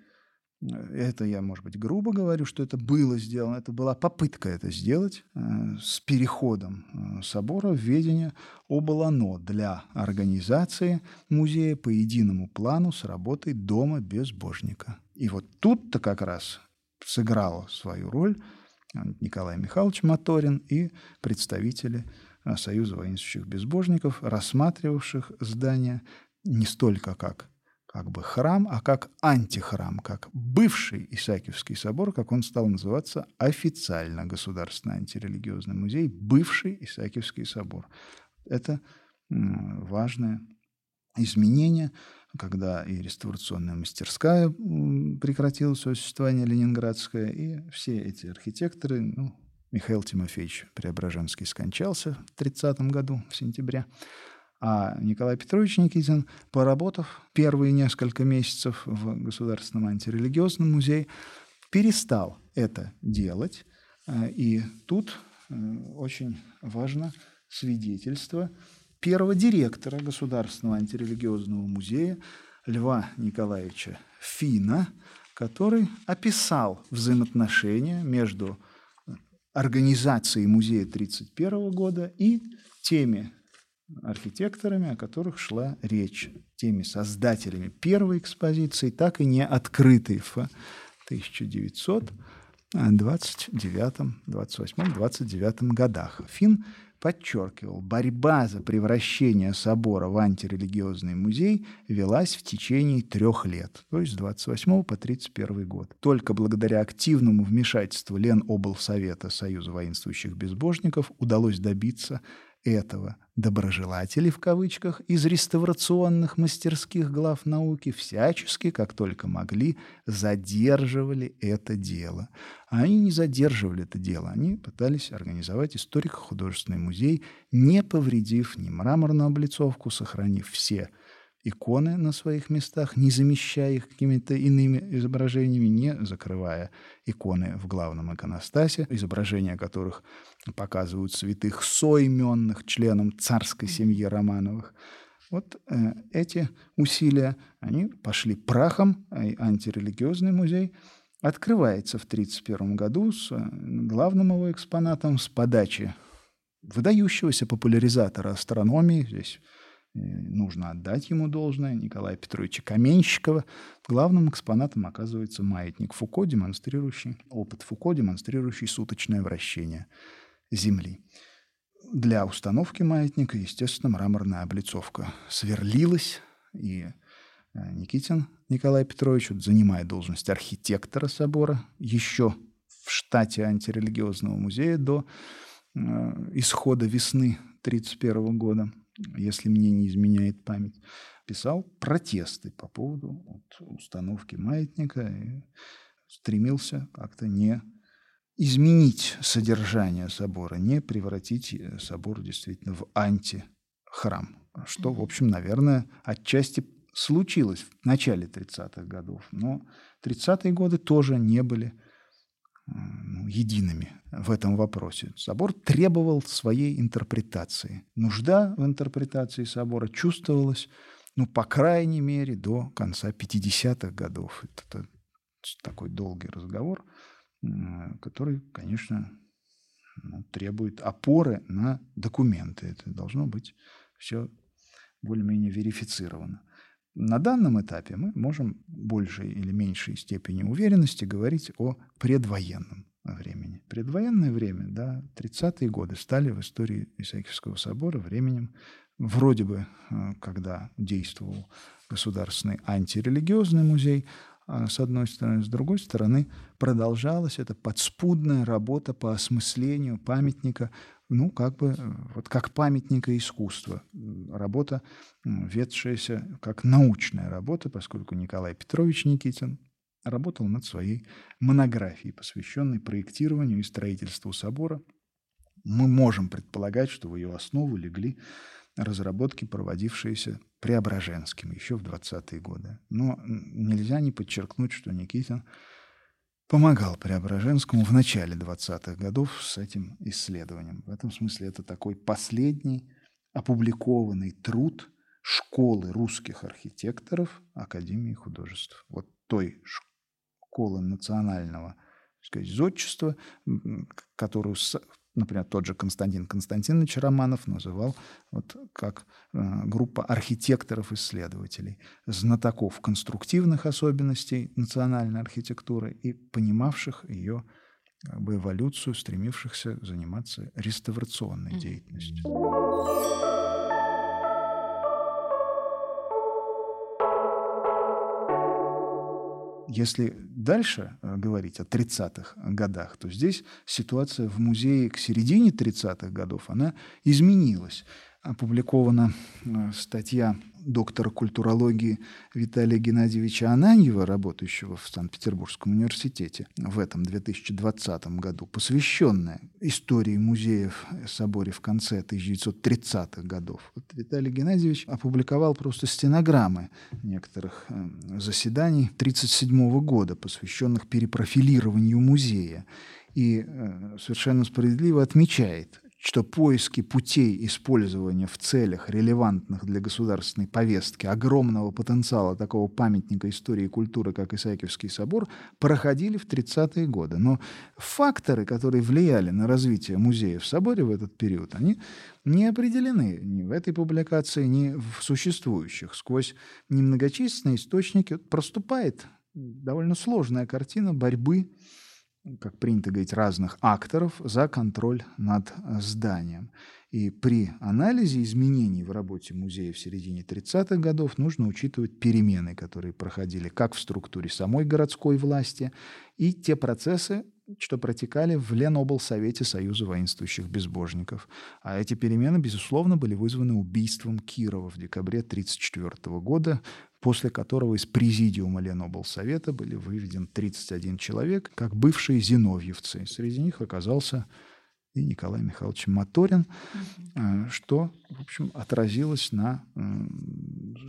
э, это я, может быть, грубо говорю, что это было сделано, это была попытка это сделать э, с переходом э, собора в ведение Оболано для организации музея по единому плану с работой Дома безбожника. И вот тут-то как раз сыграла свою роль Николай Михайлович Моторин и представители э, Союза воинствующих безбожников, рассматривавших здание не столько как как бы храм, а как антихрам, как бывший Исаакиевский собор, как он стал называться официально Государственный антирелигиозный музей, бывший Исаакиевский собор. Это важное изменение, когда и реставрационная мастерская прекратила свое существование, Ленинградская, и все эти архитекторы, ну, Михаил Тимофеевич Преображенский скончался в 30 году, в сентябре, а Николай Петрович Никитин, поработав первые несколько месяцев в Государственном антирелигиозном музее, перестал это делать. Э, и тут э, очень важно свидетельство первого директора Государственного антирелигиозного музея Льва Николаевича Фина, который описал взаимоотношения между организацией музея 1931 года и теми архитекторами, о которых шла речь, теми создателями первой экспозиции, так и не открытой в 1929, 28, 29 годах. Фин подчеркивал, борьба за превращение собора в антирелигиозный музей велась в течение трех лет, то есть с 28 по 31 год. Только благодаря активному вмешательству Леноблсовета Союза воинствующих безбожников удалось добиться этого доброжелатели в кавычках из реставрационных мастерских глав науки всячески, как только могли, задерживали это дело. А они не задерживали это дело, они пытались организовать историко-художественный музей, не повредив ни мраморную облицовку, сохранив все иконы на своих местах, не замещая их какими-то иными изображениями, не закрывая иконы в главном иконостасе, изображения которых показывают святых соименных членам царской семьи Романовых. Вот э, эти усилия, они пошли прахом, и антирелигиозный музей открывается в 1931 году с э, главным его экспонатом с подачи выдающегося популяризатора астрономии, здесь нужно отдать ему должное, Николая Петровича Каменщикова. Главным экспонатом оказывается маятник Фуко, демонстрирующий, опыт Фуко, демонстрирующий суточное вращение Земли. Для установки маятника, естественно, мраморная облицовка сверлилась, и э, Никитин Николай Петрович вот, занимает должность архитектора собора еще в штате антирелигиозного музея до э, исхода весны 1931 года если мне не изменяет память, писал протесты по поводу вот, установки маятника и стремился как-то не изменить содержание собора, не превратить э, собор действительно в антихрам, что, в общем, наверное, отчасти случилось в начале 30-х годов. Но 30-е годы тоже не были ну, едиными в этом вопросе. Собор требовал своей интерпретации. Нужда в интерпретации собора чувствовалась, ну, по крайней мере, до конца 50-х годов. Это такой долгий разговор, который, конечно, ну, требует опоры на документы. Это должно быть все более-менее верифицировано. На данном этапе мы можем большей или меньшей степени уверенности говорить о предвоенном времени. Предвоенное время, да, 30-е годы стали в истории Исаакиевского собора временем, вроде бы, э, когда действовал государственный антирелигиозный музей, с одной стороны, с другой стороны, продолжалась эта подспудная работа по осмыслению памятника ну, как бы, э, вот как памятника искусства. Работа, ведшаяся как научная работа, поскольку Николай Петрович Никитин работал над своей монографией, посвященной проектированию и строительству собора. Мы можем предполагать, что в ее основу легли разработки, проводившиеся Преображенским еще в 20-е годы. Но нельзя не подчеркнуть, что Никитин – помогал Преображенскому в начале 20-х годов с этим исследованием. В этом смысле это такой последний опубликованный труд школы русских архитекторов Академии художеств. Вот той школы национального сказать, зодчества, которую например, тот же Константин Константинович Романов называл вот как э, группа архитекторов-исследователей, знатоков конструктивных особенностей национальной архитектуры и понимавших ее как бы, эволюцию, стремившихся заниматься реставрационной деятельностью. Если дальше э, говорить о 30-х годах, то здесь ситуация в музее к середине 30-х годов, она изменилась опубликована э, статья доктора культурологии Виталия Геннадьевича Ананьева, работающего в Санкт-Петербургском университете в этом 2020 году, посвященная истории музеев соборе в конце 1930-х годов. Вот Виталий Геннадьевич опубликовал просто стенограммы некоторых э, заседаний 1937 года, посвященных перепрофилированию музея и э, совершенно справедливо отмечает, что поиски путей использования в целях, релевантных для государственной повестки, огромного потенциала такого памятника истории и культуры, как Исаакиевский собор, проходили в 30-е годы. Но факторы, которые влияли на развитие музея в соборе в этот период, они не определены ни в этой публикации, ни в существующих. Сквозь немногочисленные источники проступает довольно сложная картина борьбы как принято говорить, разных акторов за контроль над зданием. И при анализе изменений в работе музея в середине 30-х годов нужно учитывать перемены, которые проходили как в структуре самой городской власти, и те процессы, что протекали в Леноблсовете Союза воинствующих безбожников. А эти перемены, безусловно, были вызваны убийством Кирова в декабре 1934 года, после которого из президиума Леноблсовета были выведен 31 человек, как бывшие зиновьевцы. Среди них оказался и Николай Михайлович Моторин, угу. что, в общем, отразилось на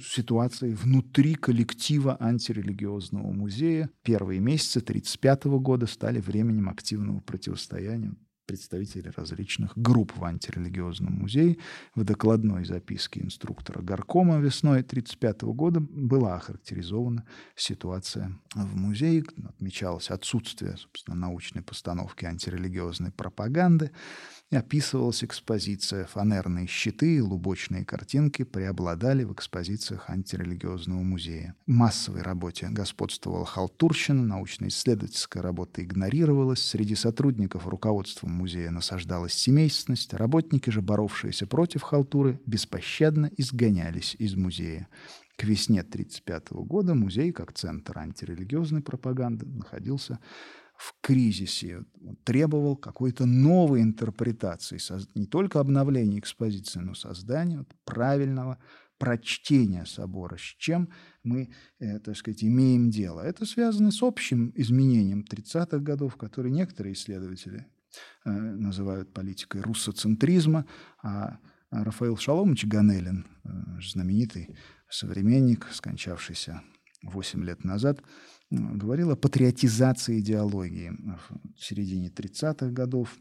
ситуации внутри коллектива антирелигиозного музея. Первые месяцы 1935 года стали временем активного противостояния представители различных групп в антирелигиозном музее. В докладной записке инструктора Горкома весной 1935 года была охарактеризована ситуация в музее. Отмечалось отсутствие, собственно, научной постановки антирелигиозной пропаганды описывалась экспозиция. Фанерные щиты и лубочные картинки преобладали в экспозициях антирелигиозного музея. В массовой работе господствовала халтурщина, научно-исследовательская работа игнорировалась, среди сотрудников руководства музея насаждалась семейственность, работники же, боровшиеся против халтуры, беспощадно изгонялись из музея. К весне 1935 года музей, как центр антирелигиозной пропаганды, находился в кризисе, требовал какой-то новой интерпретации, не только обновления экспозиции, но создания правильного прочтения собора, с чем мы, э, так сказать, имеем дело. Это связано с общим изменением 30-х годов, которые некоторые исследователи э, называют политикой руссоцентризма, а Рафаил Шаломович Ганелин, э, знаменитый современник, скончавшийся 8 лет назад, говорил о патриотизации идеологии в середине 30-х годов,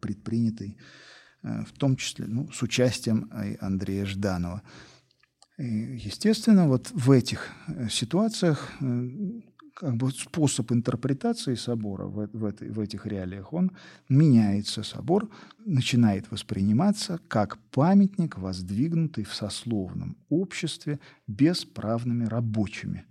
предпринятой э, в том числе ну, с участием Андрея Жданова. И, естественно, вот в этих э, ситуациях э, как бы способ интерпретации собора в, в, в этих реалиях, он меняется. Собор начинает восприниматься как памятник, воздвигнутый в сословном обществе бесправными рабочими.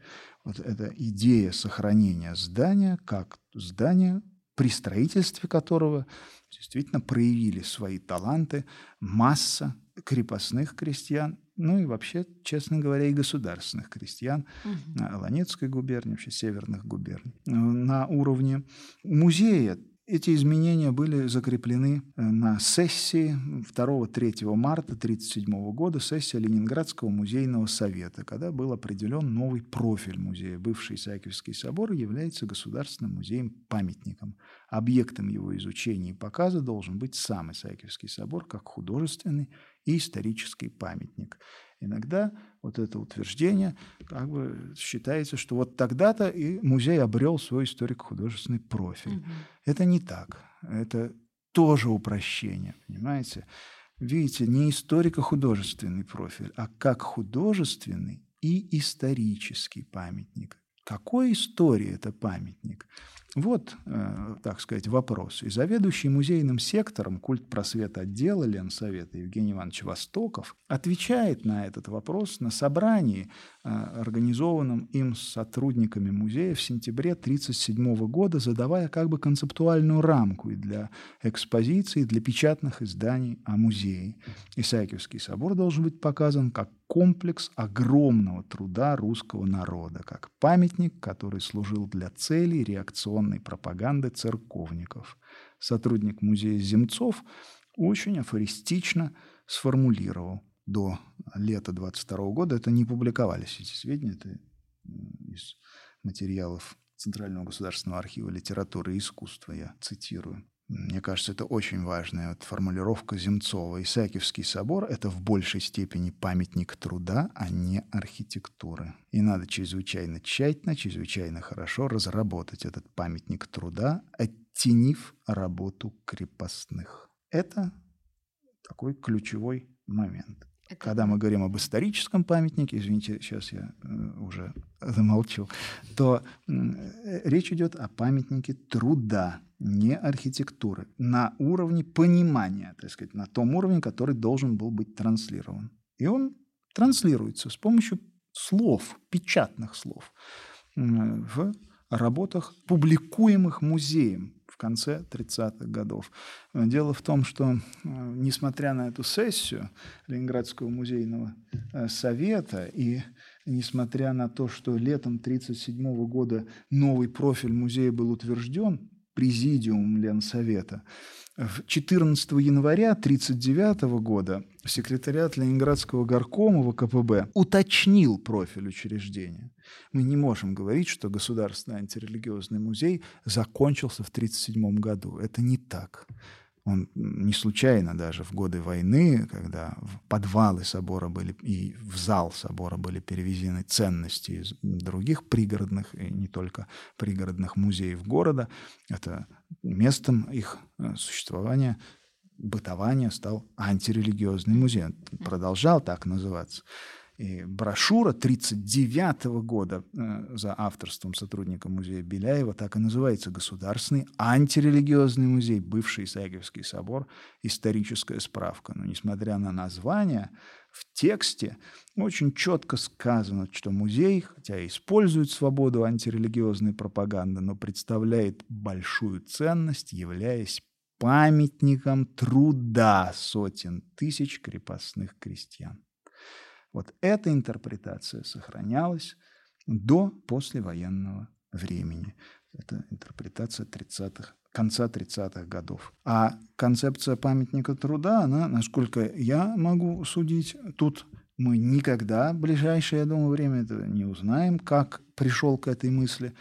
Вот эта идея сохранения здания как здания, при строительстве которого действительно проявили свои таланты масса крепостных крестьян, ну и вообще, честно говоря, и государственных крестьян угу. Ланецкой губернии, вообще северных губерний. На уровне музея эти изменения были закреплены э, на сессии 2-3 марта 1937 года, сессия Ленинградского музейного совета, когда был определен новый профиль музея. Бывший Исаакиевский собор является государственным музеем-памятником. Объектом его изучения и показа должен быть сам Исаакиевский собор как художественный и исторический памятник. Иногда вот это утверждение как бы считается, что вот тогда-то и музей обрел свой историко-художественный профиль. Угу. Это не так. Это тоже упрощение, понимаете? Видите, не историко-художественный профиль, а как художественный и исторический памятник. Какой истории это памятник? Вот, э, так сказать, вопрос. И заведующий музейным сектором культ просвета отдела Ленсовета Евгений Иванович Востоков отвечает на этот вопрос на собрании, э, организованном им с сотрудниками музея в сентябре 1937 года, задавая как бы концептуальную рамку и для экспозиции, и для печатных изданий о музее. Исаакиевский собор должен быть показан как комплекс огромного труда русского народа, как памятник, который служил для целей реакционной пропаганды церковников. Сотрудник музея Земцов очень афористично сформулировал до лета 22 года, это не публиковались эти сведения, это из материалов Центрального государственного архива литературы и искусства, я цитирую. Мне кажется, это очень важная вот формулировка Земцова. Исаакиевский собор — это в большей степени памятник труда, а не архитектуры. И надо чрезвычайно тщательно, чрезвычайно хорошо разработать этот памятник труда, оттенив работу крепостных. Это такой ключевой момент. Это... Когда мы говорим об историческом памятнике, извините, сейчас я э, уже замолчу, то э, речь идет о памятнике труда, не архитектуры, на уровне понимания, так сказать, на том уровне, который должен был быть транслирован. И он транслируется с помощью слов, печатных слов в работах, публикуемых музеем конце 30-х годов. Дело в том, что, э, несмотря на эту сессию Ленинградского музейного э, совета и несмотря на то, что летом 1937 года новый профиль музея был утвержден, президиум Ленсовета, 14 января 1939 года секретариат Ленинградского горкома ВКПБ уточнил профиль учреждения. Мы не можем говорить, что Государственный антирелигиозный музей закончился в 1937 году. Это не так. Он не случайно даже в годы войны, когда в подвалы собора были и в зал собора были перевезены ценности из других пригородных и не только пригородных музеев города, это местом их э, существования, бытования стал антирелигиозный музей. Он продолжал так называться. И брошюра 1939 года э, за авторством сотрудника музея Беляева так и называется «Государственный антирелигиозный музей, бывший Исаакиевский собор, историческая справка». Но несмотря на название, в тексте очень четко сказано, что музей, хотя и использует свободу антирелигиозной пропаганды, но представляет большую ценность, являясь памятником труда сотен тысяч крепостных крестьян. Вот эта интерпретация сохранялась до послевоенного времени. Это интерпретация 30-х, конца 30-х годов. А концепция памятника труда, она, насколько я могу судить, тут мы никогда в ближайшее, я думаю, время это не узнаем, как пришел к этой мысли.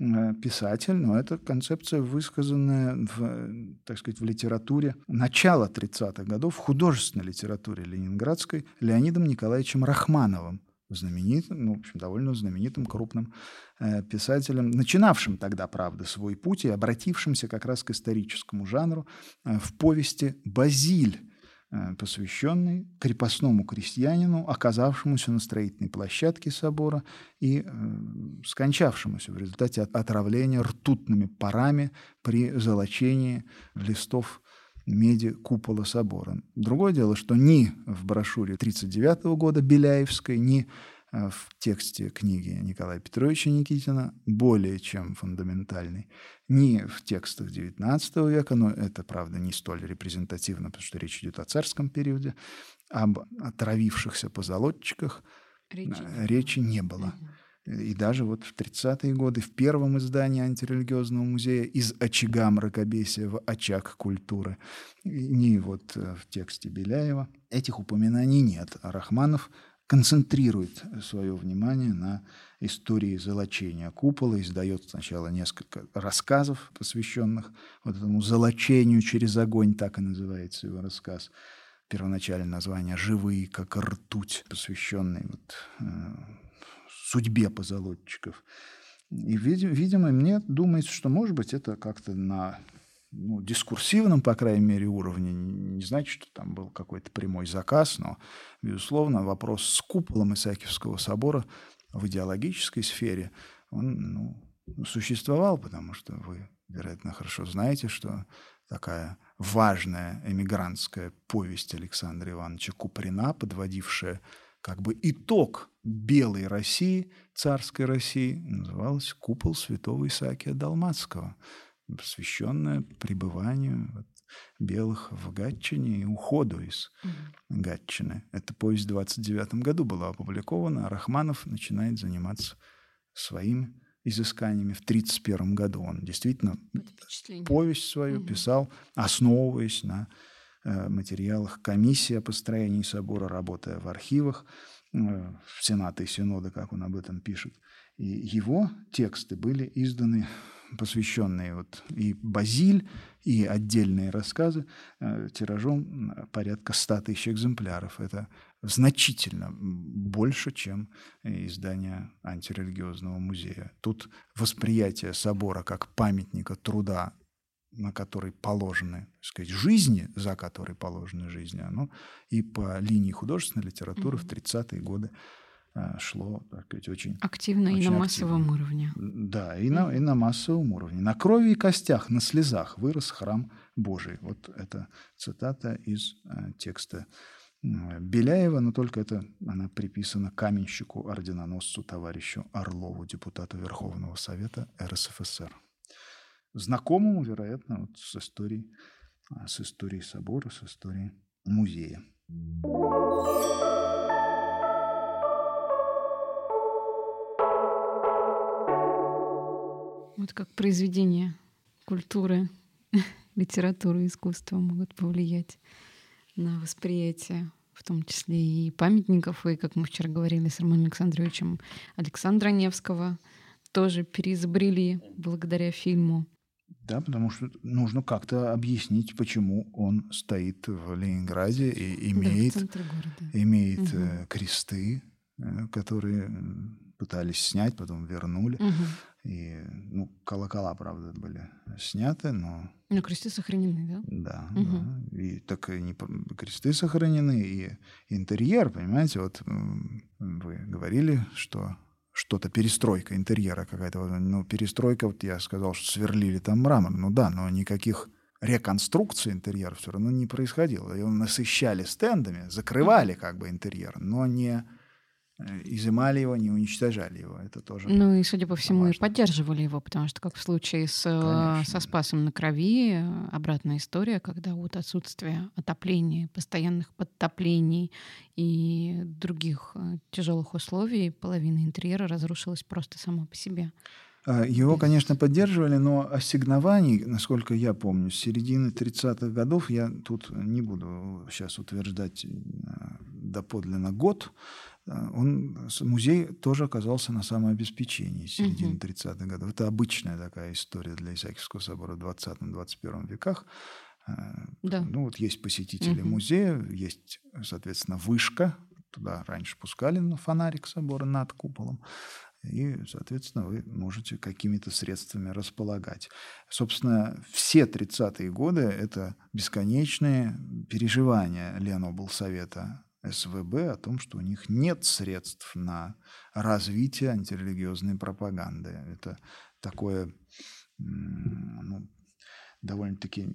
Э, писатель, но это концепция, высказанная в, так сказать, в литературе начала 30-х годов, в художественной литературе ленинградской Леонидом Николаевичем Рахмановым, знаменитым, ну, в общем, довольно знаменитым крупным э, писателем, начинавшим тогда, правда, свой путь и обратившимся как раз к историческому жанру э, в повести «Базиль», посвященный крепостному крестьянину, оказавшемуся на строительной площадке собора и э, скончавшемуся в результате отравления ртутными парами при золочении листов меди купола собора. Другое дело, что ни в брошюре 1939 года Беляевской, ни Э, в тексте книги Николая Петровича Никитина более чем фундаментальный. Не в текстах XIX века, но это, правда, не столь репрезентативно, потому что речь идет о царском периоде, об отравившихся позолотчиках речи, э, речи не было. И даже вот в 30-е годы в первом издании антирелигиозного музея «Из очага мракобесия в очаг культуры» не вот э, в тексте Беляева этих упоминаний нет. А Рахманов концентрирует свое внимание на истории золочения купола, издает сначала несколько рассказов, посвященных вот этому золочению через огонь, так и называется его рассказ. Первоначальное название «Живые, как ртуть», посвященный вот, э, судьбе позолотчиков. И, видимо, мне думается, что, может быть, это как-то на ну, дискурсивном, по крайней мере, уровне. Не значит, что там был какой-то прямой заказ, но, безусловно, вопрос с куполом Исаакиевского собора в идеологической сфере, он ну, существовал, потому что вы, вероятно, хорошо знаете, что такая важная эмигрантская повесть Александра Ивановича Куприна, подводившая как бы итог белой России, царской России, называлась «Купол святого Исаакия Далматского», посвященная пребыванию вот, белых в Гатчине и уходу из mm Гатчины. Эта повесть в 29 году была опубликована, а Рахманов начинает заниматься своими изысканиями в 31 году. Он действительно повесть свою mm писал, основываясь на э, материалах комиссии о построении собора, работая в архивах, э, в Сената и Синода, как он об этом пишет. И его тексты были изданы посвященные вот и Базиль, и отдельные рассказы э, тиражом порядка 100 тысяч экземпляров. Это значительно больше, чем издание антирелигиозного музея. Тут восприятие собора как памятника труда на который положены, так сказать, жизни, за которые положены жизни, оно и по линии художественной литературы mm-hmm. в 30-е годы шло, так сказать, очень активно очень и на массовом активно. уровне. Да, и на, и на массовом уровне. На крови и костях, на слезах вырос храм Божий. Вот это цитата из э, текста Беляева, но только это она приписана каменщику, орденоносцу, товарищу Орлову, депутату Верховного Совета РСФСР. Знакомому, вероятно, вот с историей, а, с историей собора, с историей музея. Вот как произведения культуры, литературы, искусства могут повлиять на восприятие, в том числе и памятников, и, как мы вчера говорили с Романом Александровичем, Александра Невского тоже переизобрели благодаря фильму. Да, потому что нужно как-то объяснить, почему он стоит в Ленинграде и имеет, да, имеет угу. кресты, э, которые пытались снять, потом вернули. Угу. И, ну, колокола, правда, были сняты, но... Но кресты сохранены, да? Да, угу. да. И так и не... кресты сохранены, и интерьер, понимаете, вот вы говорили, что что-то перестройка интерьера какая-то. Ну, перестройка, вот я сказал, что сверлили там мрамор. Ну да, но никаких реконструкции интерьера все равно не происходило. Его насыщали стендами, закрывали как бы интерьер, но не изымали его, не уничтожали его. Это тоже. Ну и, судя по всему, важно. и поддерживали его, потому что, как в случае с, э, со Спасом на Крови, э, обратная история, когда вот отсутствие отопления, постоянных подтоплений и других тяжелых условий, половина интерьера разрушилась просто сама по себе. Его, конечно, поддерживали, но ассигнований, насколько я помню, с середины 30-х годов, я тут не буду сейчас утверждать доподлинно год, он, музей тоже оказался на самообеспечении с середины угу. 30-х годов. Это обычная такая история для Исаакиевского собора в 20-21 веках. А, да. Ну вот есть посетители угу. музея, есть, соответственно, вышка. Туда раньше пускали на фонарик собора над куполом. И, соответственно, вы можете какими-то средствами располагать. Собственно, все 30-е годы – это бесконечные переживания Леноблсовета СВБ о том, что у них нет средств на развитие антирелигиозной пропаганды. Это такое ну, довольно-таки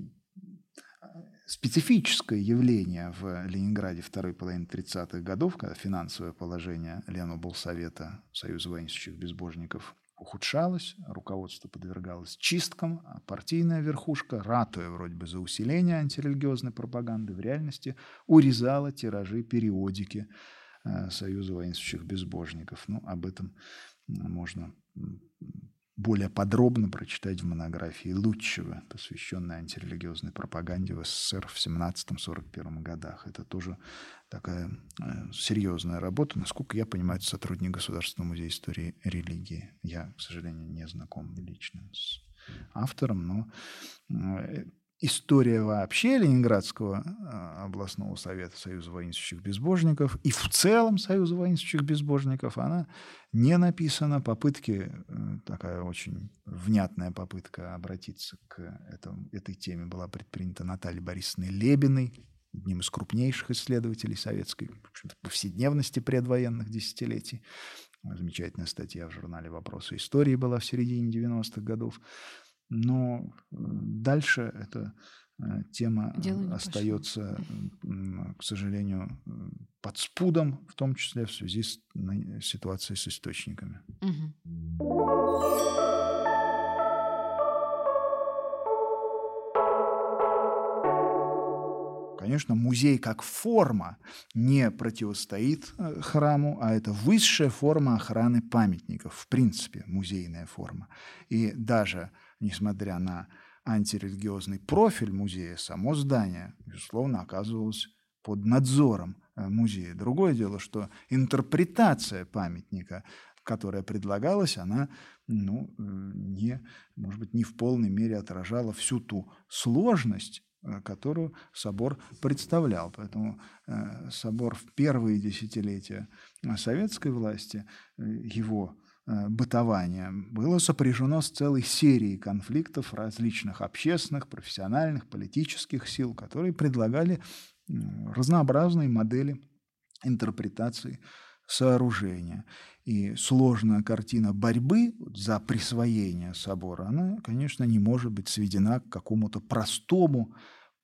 а, специфическое явление в Ленинграде второй половины 30-х годов, когда финансовое положение Леноблсовета Союза воинствующих безбожников ухудшалось, руководство подвергалось чисткам, а партийная верхушка, ратуя вроде бы за усиление антирелигиозной пропаганды, в реальности урезала тиражи периодики э, Союза воинствующих безбожников. Ну, об этом можно более подробно прочитать в монографии Лучшего, посвященной антирелигиозной пропаганде в СССР в 17-41 годах. Это тоже такая э, серьезная работа. Насколько я понимаю, это сотрудник Государственного музея истории религии. Я, к сожалению, не знаком лично с автором, но э, история вообще Ленинградского а, областного совета Союза воинствующих безбожников и в целом Союза воинствующих безбожников, она не написана. Попытки, э, такая очень внятная попытка обратиться к этому, этой теме была предпринята Натальей Борисовной Лебиной, одним из крупнейших исследователей советской повседневности предвоенных десятилетий. Замечательная статья в журнале «Вопросы истории» была в середине 90-х годов. Но э, дальше эта э, тема остается, к сожалению, под спудом, в том числе в связи с ситуацией с источниками. Угу. Конечно, музей как форма не противостоит э, храму, а это высшая форма охраны памятников, в принципе, музейная форма. И даже несмотря на антирелигиозный профиль музея, само здание, безусловно, оказывалось под надзором э, музея. Другое дело, что интерпретация памятника, которая предлагалась, она ну, э, не, может быть, не в полной мере отражала всю ту сложность которую собор представлял. Поэтому э, собор в первые десятилетия советской власти, э, его бытования было сопряжено с целой серией конфликтов различных общественных, профессиональных, политических сил, которые предлагали разнообразные модели интерпретации сооружения. И сложная картина борьбы за присвоение собора, она, конечно, не может быть сведена к какому-то простому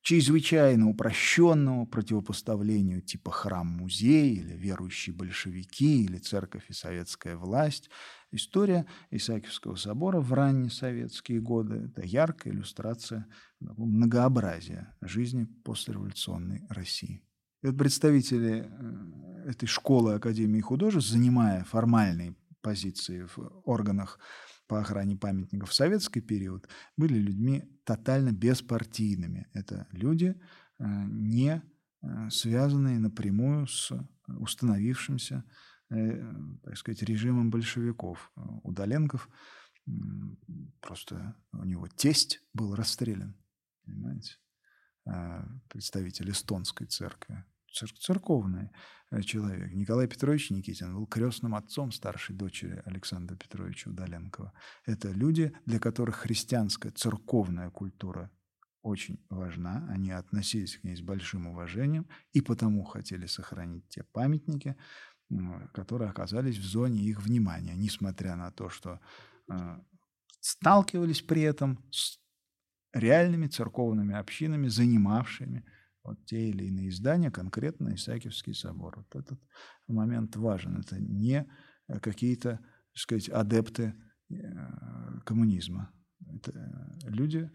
чрезвычайно упрощенному противопоставлению типа храм-музей или верующие большевики или церковь и советская власть. История Исаакиевского собора в ранние советские годы – это яркая иллюстрация многообразия жизни послереволюционной России. И вот представители э, этой школы Академии художеств, занимая формальные позиции в органах по охране памятников в советский период, были людьми тотально беспартийными. Это люди, э, не э, связанные напрямую с установившимся, так сказать, режимом большевиков. Удаленков просто у него тесть был расстрелян, понимаете? А, представитель эстонской церкви, цер церковный э, человек. Николай Петрович Никитин был крестным отцом старшей дочери Александра Петровича Удаленкова. Это люди, для которых христианская церковная культура очень важна. Они относились к ней с большим уважением и потому хотели сохранить те памятники, которые оказались в зоне их внимания, несмотря на то, что э, сталкивались при этом с реальными церковными общинами, занимавшими вот те или иные издания, конкретно Исаакиевский собор. Вот этот момент важен. Это не э, какие-то, так сказать, адепты э, коммунизма. Это э, люди,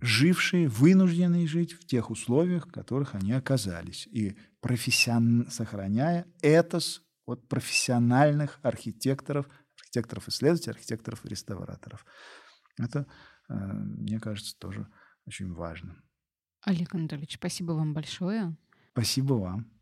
жившие, вынужденные жить в тех условиях, в которых они оказались, и профессион... сохраняя этос от профессиональных архитекторов, архитекторов-исследователей, архитекторов-реставраторов. Это мне кажется, тоже очень важно. Олег Анатольевич, спасибо вам большое. Спасибо вам.